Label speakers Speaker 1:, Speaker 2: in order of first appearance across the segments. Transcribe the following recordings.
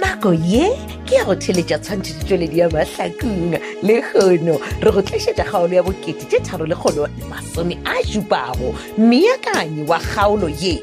Speaker 1: nako ye ke ya go theletša tshwantšhe ditšweledi ya mahlakong le kgono re go tlišetša kgaolo ya bokete tše tharo le kgono le masome a šupago meakanyi wa kgaolo ye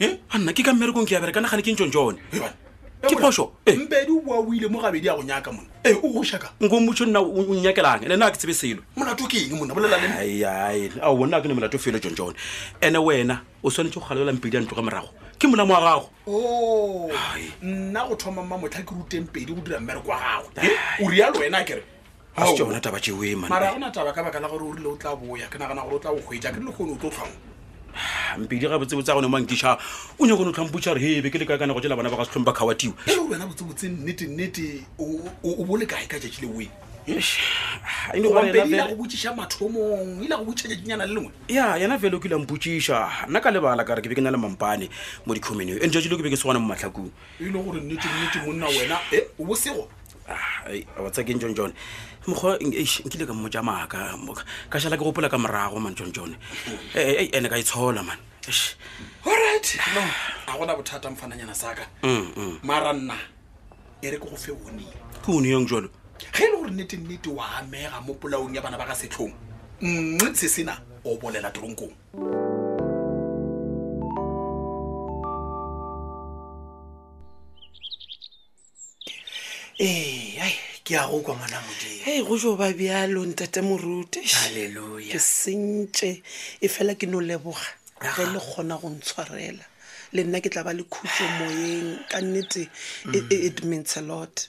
Speaker 2: e
Speaker 3: a nna ke ka mmerekong ke ya berekana gane ke ntšong jone ke phoso
Speaker 2: mpedi o boa o ile mo gabedi ya go nyaka mona e o gošaka
Speaker 3: nko mmutsho nna o nyakelang ene na ke tsebe selo
Speaker 2: molato ke eng mona
Speaker 3: bolelalee a bona ke ne molato felo jon jone ene wena o tshwanetse go galabela mpedi a ntlo ka morago ke molamo wa gago oh,
Speaker 2: nna go thoma mmamotlha ke ruteng pedi go dira mmereko wa gago o rialo wena kere
Speaker 3: a se tsona taba tšeo e
Speaker 2: mara
Speaker 3: ga
Speaker 2: gona taba ka baka la gore o rile o tla boya ke nagana gore o tla go kgwetsa ke rile kgone o tlo tlhong
Speaker 3: mpedi ga botsebotse a gone mankiša o nyako no tlhamputšha re hebe ke le kakana go tšela bana ba ga setlhong ba kgawatiwa
Speaker 2: e wena botsebotse nnete nnete o bole kae ka tšatši le oe ile go botšiša mathomong ile go botšiša tšatšinyana le lengwe
Speaker 3: ya yena fele o kile mpotšiša nna ka lebala ka re ke be ke na le mampane mo dicommunio and jatši le ke be ke segone mo matlhakong
Speaker 2: e le gore nnete nnete monna wena e o bosego
Speaker 3: watsakeng john john mokgwa nkile ka mmotsa maaka ka šala ke gopola ka morago man john john e ene ka e tshola man
Speaker 2: alright no a gona bothata mfananyana saka
Speaker 3: mm, mm.
Speaker 2: mara nna e re ke go fe one
Speaker 3: ke one yang jalo
Speaker 2: ge e le gore nnete nnete wa amega mo polaong ya bana ba ka setlhong nngwe tshesena o bolela tronkong
Speaker 4: ee ai ke a go kwa ngwana modimo
Speaker 5: hei go jo ba bjalo ntate morute
Speaker 4: Hallelujah.
Speaker 5: ke sentše e fela ke no leboga ge le kgona go ntshwarela le nna ke tla ba le khutso moyeng ka nnete it- it- it means a lot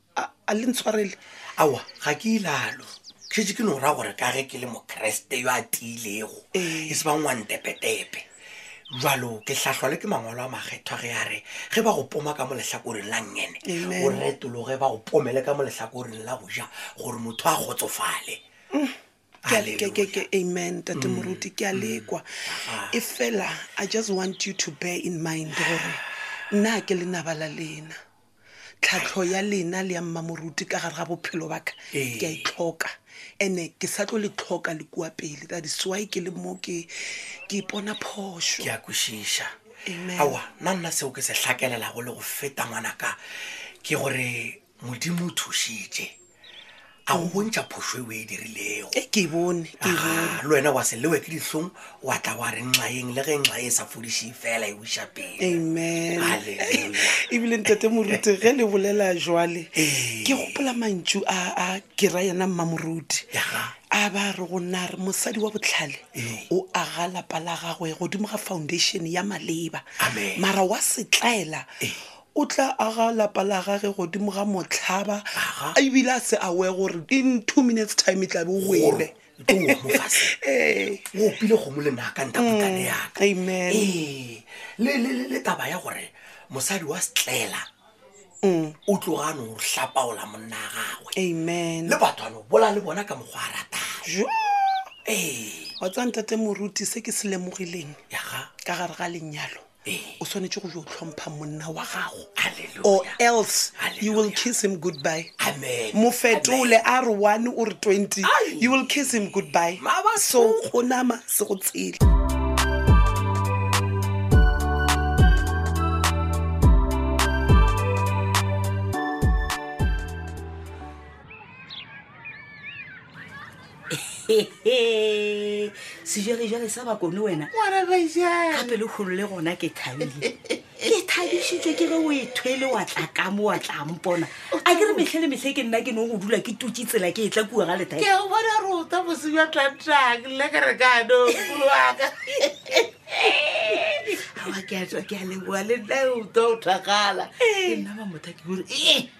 Speaker 4: a
Speaker 5: le ntshwarele
Speaker 4: awa ga ke ilalo kgetše ke no ra gore ka ge ke le mokeresete yo a tiilego e se bangwantepetepe jalo ke hlahlwale ke mangwalo a makgethwa ge a re ge ba go poma ka mo lehlakoreng la ngene o retologe ba go pomele ka mo lehlakoreng la go ja gore motho a kgotsofale mm.
Speaker 5: ke a le- ke-
Speaker 4: ke-
Speaker 5: ke- amen tate moruti ke a lekwa e fela i just want you to bear in mind gore nna ke lenaba la lena tlhatlho ya lena le ya mmamoruti ka gare ga bophelo baka
Speaker 4: Ee.
Speaker 5: ke a e itlhoka ene ke sa tlo le tlhoka le kua pele that is why ke le mo ke ke ipona phošo
Speaker 4: ke a kwešiša
Speaker 5: Amen.
Speaker 4: awa nna nna seo ke se hlakelelago le go feta ngwanaka ke gore modimo o thušitše a go bontšha phošo e o e dirilego
Speaker 5: e ke bone ke Ah, bone
Speaker 4: le wena wa se lewe ke dihlong wa tla wa re nxaeng le ge nxa e sa fodiše fela e buša pele
Speaker 5: amen
Speaker 4: Hallelujah.
Speaker 5: ebile ntate moruti ge le bolela jwale
Speaker 4: Ee.
Speaker 5: ke gopola mantšu a a kera yena mmamoruti
Speaker 4: Yaga.
Speaker 5: a ba re go na re mosadi wa botlhale
Speaker 4: Ee.
Speaker 5: o aga lapa la gagwe godimo ga foundation ya maleba
Speaker 4: Amen.
Speaker 5: mara wa setlaela Ee. o tla aga lapa la gage godimo ga motlhaba
Speaker 4: a
Speaker 5: ebile a se awe gore in two minutes time e tlabe o wele ee.
Speaker 4: o opile gomo le nna ka ntakutane mm, yaka
Speaker 5: amen
Speaker 4: ee. le taba ya gore mosadi wa setlela
Speaker 5: mm.
Speaker 4: o tloga no o hlapaola monna a gagwe
Speaker 5: amen
Speaker 4: le batho ano bola le bona ka mokgwa a ratang ee.
Speaker 5: wa tsa ntate moruti se ke se lemogileng ka gare ga lenyalo o swanetše go yo tlhompha monna wa gago or else you will kiss him goodbye mo fetole a re one o re twenty you will kiss him goodbye so go nama se go tshele
Speaker 6: sejwalejwale sa bakone wena gape le kgolo le gona ke thabile ke thabišitswe ke ge o e thwele wa tla ka mo wa tla mpona a ke re metlhe le metlhe ke nna ke neng go dula ke tutse tsela ke e tla kua ga letae
Speaker 7: ke a leboa le nna o twa o thakgala ke nna mamotha ke gore ee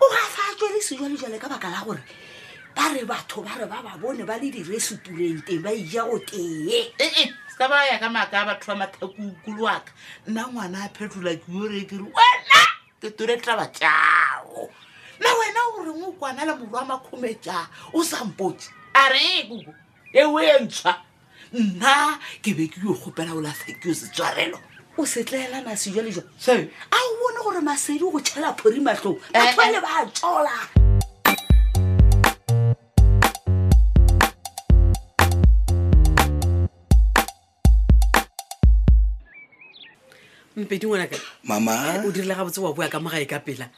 Speaker 7: o
Speaker 6: ga fa tswele sejwalejwale ka baka la gore ba re batho ba re ba ba bone ba le diresturenteng ba ija go tee
Speaker 7: ee se ka ba ya ka maaka a batho ba mathakokolo waka nna ngwana a phetola ke yo re kere wena ke tore taba tšao na wena o reng o kwana le morwa makgomejang o sampotse a re ee koko ewe e ntšhwa nna ke be ke yo kgopela o lasekeo setswarelo
Speaker 6: o setleelana sejo
Speaker 7: le jo
Speaker 6: a o bone gore masedi go tšhela phori matlhong
Speaker 7: eh,
Speaker 6: batho ba
Speaker 7: eh.
Speaker 6: le ba tsola mpedi ngwanaka
Speaker 8: mama
Speaker 6: o dirile gabotse wa boa ka mo gae ka pela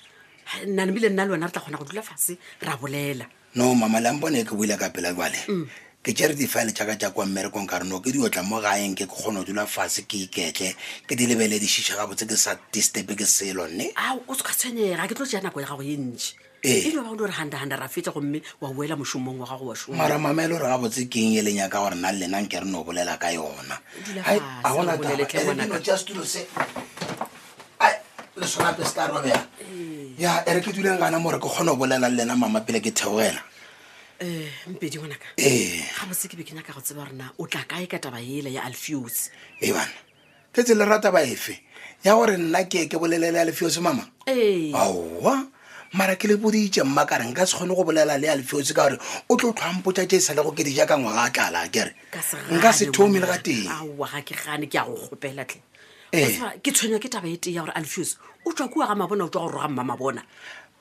Speaker 6: nna lebile nna le wena re tla kgona go dula fase ra bolela
Speaker 8: no mama le mpone ke boile ka pela jale mm. ke tšere difile tšaka tša kwa mmerekong ka reno ke dio tla mo gaeng ke ke kgone go dula fase ke iketle ke di lebele dišiša gabotse ke sa distepe ke selo nne
Speaker 6: a o se ka tshwenyega ke tlo tšea nako ya gago e ntši
Speaker 8: Ee.
Speaker 6: e no ba o no re handahanda ra fetsa gomme wa boela mošomong wa gago wa šoma
Speaker 8: mara mama e le gore gabotse keng e leng ya ka gore na le lena nke re no bolela ka yona
Speaker 6: Dula
Speaker 8: Hai,
Speaker 6: fatshe,
Speaker 8: ga gona
Speaker 6: re bolele tle
Speaker 8: taba. Ere
Speaker 6: ngwanaka.
Speaker 8: dilo tša setulo se Ai, le sonape se tla robega ya e re ke duleng gana more ke kgone go bolela le lena mama pele ke theogela
Speaker 6: um mpedi ngwanaka
Speaker 8: ee
Speaker 6: gabotse ke be ke nyaka go tseba gorena o tla kae ka taba ela ya alfios
Speaker 8: ee bana ke tse le rata ba efe ya gore nna ke ke bolelela lefeose mama
Speaker 6: ee
Speaker 8: aowa mara ke le boditše mma ka reng ka se kgone go bolela le ya lefeose ka gore o tlo tlhwampotsa tše e sa le go ke dija ka ngwaga a tlala a kere ka se gane nka se thome le wena. ga teng
Speaker 6: Aowa, ga ke gane ke ya go kgopela tle
Speaker 8: Ee.
Speaker 6: Wa tseba, ke tshwenywa ke taba e tee ya gore alfios o tswa kua ga mabona o tswa go roga mma mabona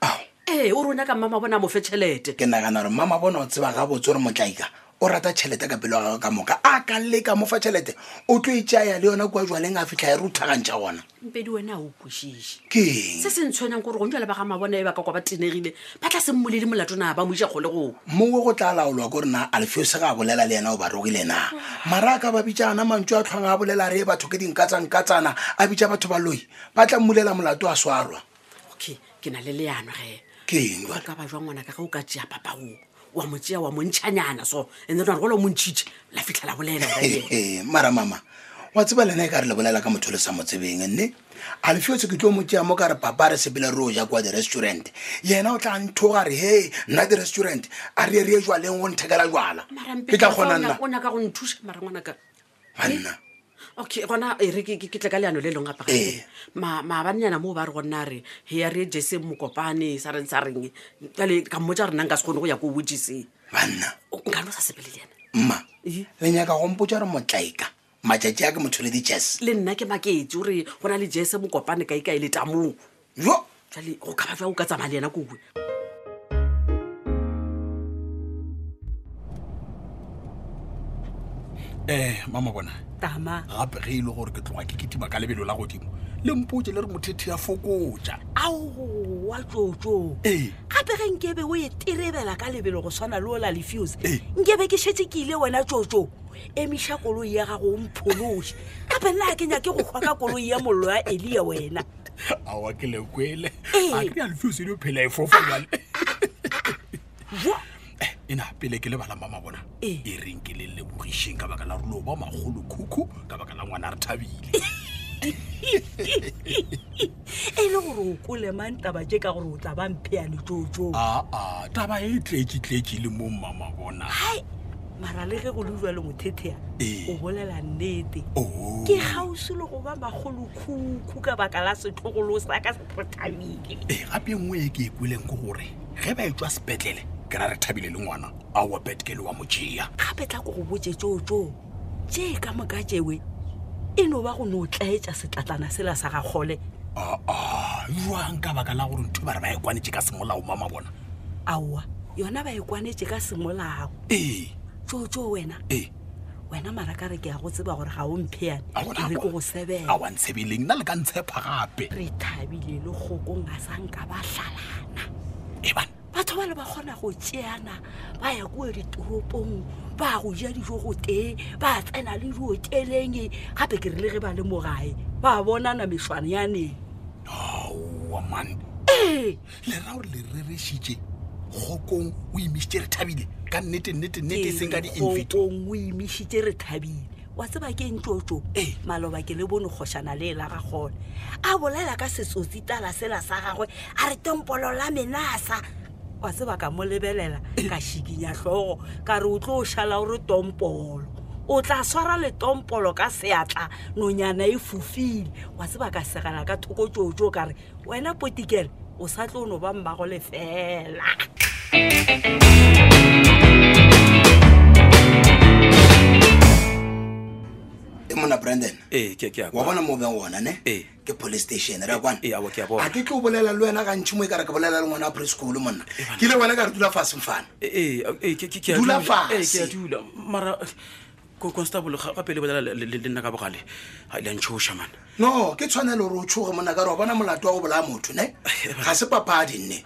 Speaker 8: ao
Speaker 6: ee o re o nyaka mmama bona a mo fe tšhelete
Speaker 8: ke nagana gore mmama bona o tseba ga botse gore motlaika o rata tšhelete ka pelo gagwe ka moka a ka leka mo fa tšhelete o tlo e tsaya le yona kua jwaleng a fitlha ya re uthagantšha gona
Speaker 6: mpedi wena a o kwešiše
Speaker 8: keng
Speaker 6: se se ntshwenyang kore gong jale ba ga mabona e ba ka kwa ba tenegile ba tla semmolele molato na ba mo isa kgole go
Speaker 8: mowe go tla laolwa ko rena alfeo se ga a bolela le yena o ba rogile na mara a ka ba bitša ana mantso a tlhwang a bolela re batho ke dinkatsankatsana a bitša batho baloi ba tla mmulela molato a swarwa
Speaker 6: okay ke na le leano ge
Speaker 8: ke eng
Speaker 6: go
Speaker 8: jwale
Speaker 6: ka ba jwa ngwana ka ge o ka tšea papa o wa mo tšea wa mo ntšhanyana so and then gore gole o mo ntšhitše la fitlha la bolela ka eng.
Speaker 8: Ee, mara mama wa tseba lena e ka re le bolela ka motho o le sa mo tsebeng nne a le fiotse ke tlo mo tšea mo ka re papa re sepele re o ja kwa di-restaurant yena o tla nthoga re he nna di-restaurant a re ye re ye jwaleng go nthekela jwala
Speaker 6: Mara
Speaker 8: ke tla
Speaker 6: Mpete,
Speaker 8: kgona
Speaker 6: o nyaka- nna o nyaka go nthuša mara ngwanaka
Speaker 8: banna
Speaker 6: okay gona e re ke ke- ke tle ka leano le leng gape
Speaker 8: Ee.
Speaker 6: gape Ma- maabanenyana moo ba re gonna re he ya re jeseng mokopane sa reng sa reng jale ka mmotsa re nang ka se kgone go ya ko bojeseng
Speaker 8: banna
Speaker 6: nkano sa sepele le ena
Speaker 8: mma
Speaker 6: Ee.
Speaker 8: le nyaka gompotsa gore motlaika matšatši a ke motho le di-jazz
Speaker 6: le nna ke maketse o re go na le jese mokopane kaekae letamong
Speaker 8: yo
Speaker 6: jale go ka batla o ka tsamaya le yena kowe
Speaker 2: eh mama bona
Speaker 6: tama
Speaker 2: gape ge e le gore ke tloga ke ketima ka lebelo la godimo le mpotse le re mothethi ya fokotša
Speaker 6: aowa tsotso
Speaker 2: ee
Speaker 6: gape ge nkebe o e terebela ka lebelo go tshwana le ola lefuse
Speaker 2: Ee.
Speaker 6: nkebe ke šetse ke ile wena tsotso emiša koloi ya gago o mphološe gape nna ga ke nyake go kgwa ka koloi ya mollo ya elia wena
Speaker 2: awa ke lekwele
Speaker 6: Ee.
Speaker 2: a ke alfi o se di o phela e fofa
Speaker 6: jale Wa-
Speaker 2: ena pele ke lebala mama bona
Speaker 6: Ee.
Speaker 2: e reng ke le lebogišeng ka baka la rolo ba magolo khukhu ka baka la ngwana re thabile
Speaker 6: e le gore o kole mang taba tše ka gore o tla ba mpheya letsotso
Speaker 2: aa taba e tletšitletši le mong mama bona
Speaker 6: hai mara le ge go le jalo mothethea
Speaker 2: Ee.
Speaker 6: o bolela nnete
Speaker 2: Oh.
Speaker 6: ke gausi le go ba magolokhukhu ka baka la setlogolo sa ka se photamile
Speaker 2: ee gape e nngwe e ke e kweleng ke gore ge ba e tswa sepetlele ke ra re thabile le ngwana a wa betkele wa mojea
Speaker 6: gape tla ko go botse tsootso tše ka moka tšewe e no ba go no tlaetša setlatlana sela sa gakgole
Speaker 2: aa Ah, jwang ka baka la gore ntho ba re ba e kwanetse ka semolao mama bona
Speaker 6: aowa yona ba e kwanetse ka semolao
Speaker 2: ee
Speaker 6: tso tso wena
Speaker 2: ee
Speaker 6: wena mara ka re ke ya go tseba gore ga o mpheyane A gona ke re kwa. ko go sebela
Speaker 2: a wa ntshebeleng nna le ka ntshepha gape
Speaker 6: re thabile le kgokong a sa nka ba hlalana
Speaker 2: eban
Speaker 6: batho ba le ba kgona go tšeana ba ya kuo ditoropong ba go ja dijo go tee ba tsena le dioteleng gape ke re le ge ba le mo gae ba bonana mešwane yaneng
Speaker 2: aowa man
Speaker 6: ee
Speaker 2: le ra gore le rerešitše kgokong o imišitše re thabile ka nnete nnete nnete e seng ka diinfito
Speaker 6: kgokong o imišitše re thabile wa tseba ke ntšotšo
Speaker 2: Ee.
Speaker 6: maloba ke le bone kgošana le la ga gone a bolela ka setsotsi tala sela sa gagwe a re tempolo la menasa wa tseba ka mo lebelela ka šikinya hlogo ka re o tlo o šala o re tompolo o tla swara letompolo ka seatla nonyana e fofile wa tseba ka segela ka thoko tšotšo ka re wena potikele o sa tlo no ba mmago lefela
Speaker 8: e mona brandon
Speaker 3: ee ke ke ya
Speaker 8: wa bona mo beng ona ne
Speaker 3: Ee.
Speaker 8: ke police station re kwana
Speaker 3: Ee, awa, ke a bona.
Speaker 8: a ke tlo bolela le wena gantšhi mo e kare ke bolela le ngwana wa preschool monna ke ile wena ka re dula faseng fana
Speaker 3: ee ee ke ke ke ya
Speaker 8: Dula
Speaker 3: dula. Ee, ke ya fase. dula mara Ko- constable ga- gape le bolela le- le le nna ka bogale ga le ntšhoša man
Speaker 8: no ke tshwanelo gore o tshoge monna ka re wa bona molato wa go bolaya motho ne ga se papadi nne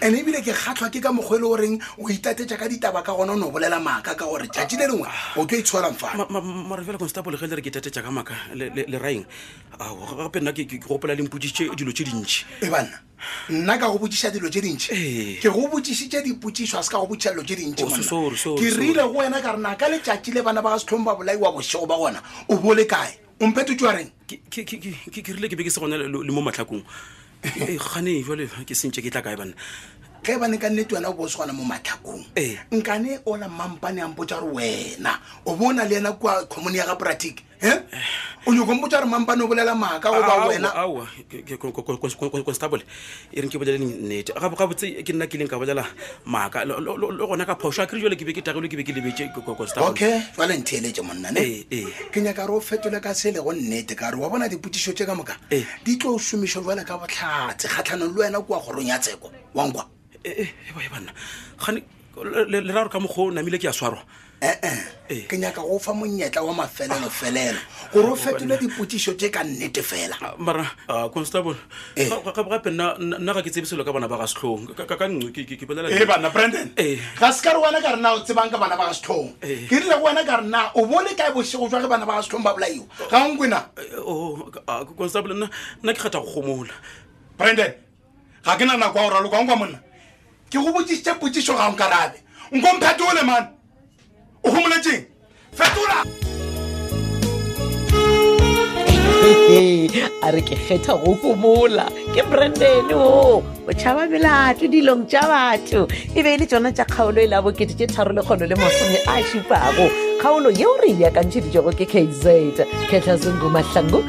Speaker 8: and ebile ke kgatlhwa ke ka mokgwa e le goreng o itatetša ka ditaba ka gona o ne o bolela maaka ka gore tšatši le lengwe o tlo itsholang fana
Speaker 3: Ma- ma- mara fela constable ge le re ke tatetša ka maka le- le le raeng ao gape nna ke ke- ke gopola le mpoditše dilo tše dintši
Speaker 8: e banna nna ka go botšiša dilo tše dintšhi
Speaker 3: Ee.
Speaker 8: ke go botšišitše dipotšišo a se ka go botšiša dilo tše dintšhi
Speaker 3: Oh,
Speaker 8: monna.
Speaker 3: sorry, sorry,
Speaker 8: ke
Speaker 3: sorry.
Speaker 8: rile go wena ka rena ka letšatši le bana ba ga setlhong ba bolaiwa bošego ba gona o bole kae o mphetotse wa reng
Speaker 3: Ke- ke- ke- ke- ke ke rile ke be ke se gona le le mo matlhakong Eh, gane jale ke sentše ke tla kae banna
Speaker 8: ge bane ka nnete wena o bo o se gona mo matlhakong
Speaker 3: Ee.
Speaker 8: nkane ola mampane a mpotsa gore wena o bo o na le yena kua commune ya ga pratic Eh? o nyoko mpotsa re mampane o bolela maaka goba
Speaker 3: wenaconstable e reng ke bolele nnete gabotse ke nna ke leng ka bolela maaka le gona ka phoso a kere jale ke be ke tagilwe ke be ke lebetse
Speaker 8: okay jale ntheeletse monna ne
Speaker 3: eh, eh.
Speaker 8: ke nyaka re o fetole ka sele go nnete ka re wa bona diputiso tse ka moka
Speaker 3: eh.
Speaker 8: di tlo o šomišo jale ka botlhatse kgatlhanong le wena kua gorong ya tseko wankwa
Speaker 3: banna le ra gore ka mokgwa o namile ke a swarwa
Speaker 8: ee
Speaker 3: eh, eh.
Speaker 8: ke nyaka go fa monyetla wa mafelelo felelo gore o fetole dipotsiso tse ka nnete fela
Speaker 3: ah, mara ah, constable eh. gape nna ga ke tsebe selo ka bana ba ga setlhong ka nngwe ke bolela
Speaker 8: ee bana brandon ga se ka re wena ka re na o tsebang ka bana ba ga setlhong ke rile go wena ka re na o bone kae bosego jwa ge bana ba ga setlhong ba bolaio ga onkwena
Speaker 3: oh, ah, constable nna ke kgatha go gomola
Speaker 8: brandon ga ke na nako ya go raloka nkwa monna ke go botsisitse potsiso ga nkarabe nkomphetoole mane o gomoletseng fetola
Speaker 1: a re ke kgetha go fomola ke branden o o tšhaba melato dilong tša batho e be e le tsona tša kgaolo e la bokete tše tharo le kgono le masome a šupago kgaolo yeo re e beakantšheditšego ke kz kgetlha zungu mahlangu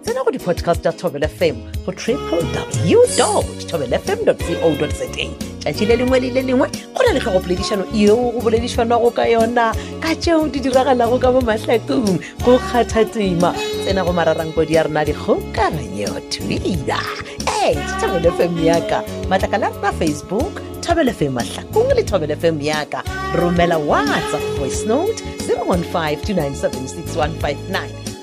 Speaker 1: tsena go di-podcast tša tobel fm go www tobelfm co za tšatši le lengwe le le lengwe go na le tlhogo poledišano yeo go boledišanwago ka yona ka tšeo di diragalago ka bomahlakong go kgatha tema tsena go mararankodi ya rena dikgokaganyo twitter e tobel fm yaka matlakala rena facebook tobel fm mahlakong le tobel fm yaka romela whatsapp voice note 015 297 6159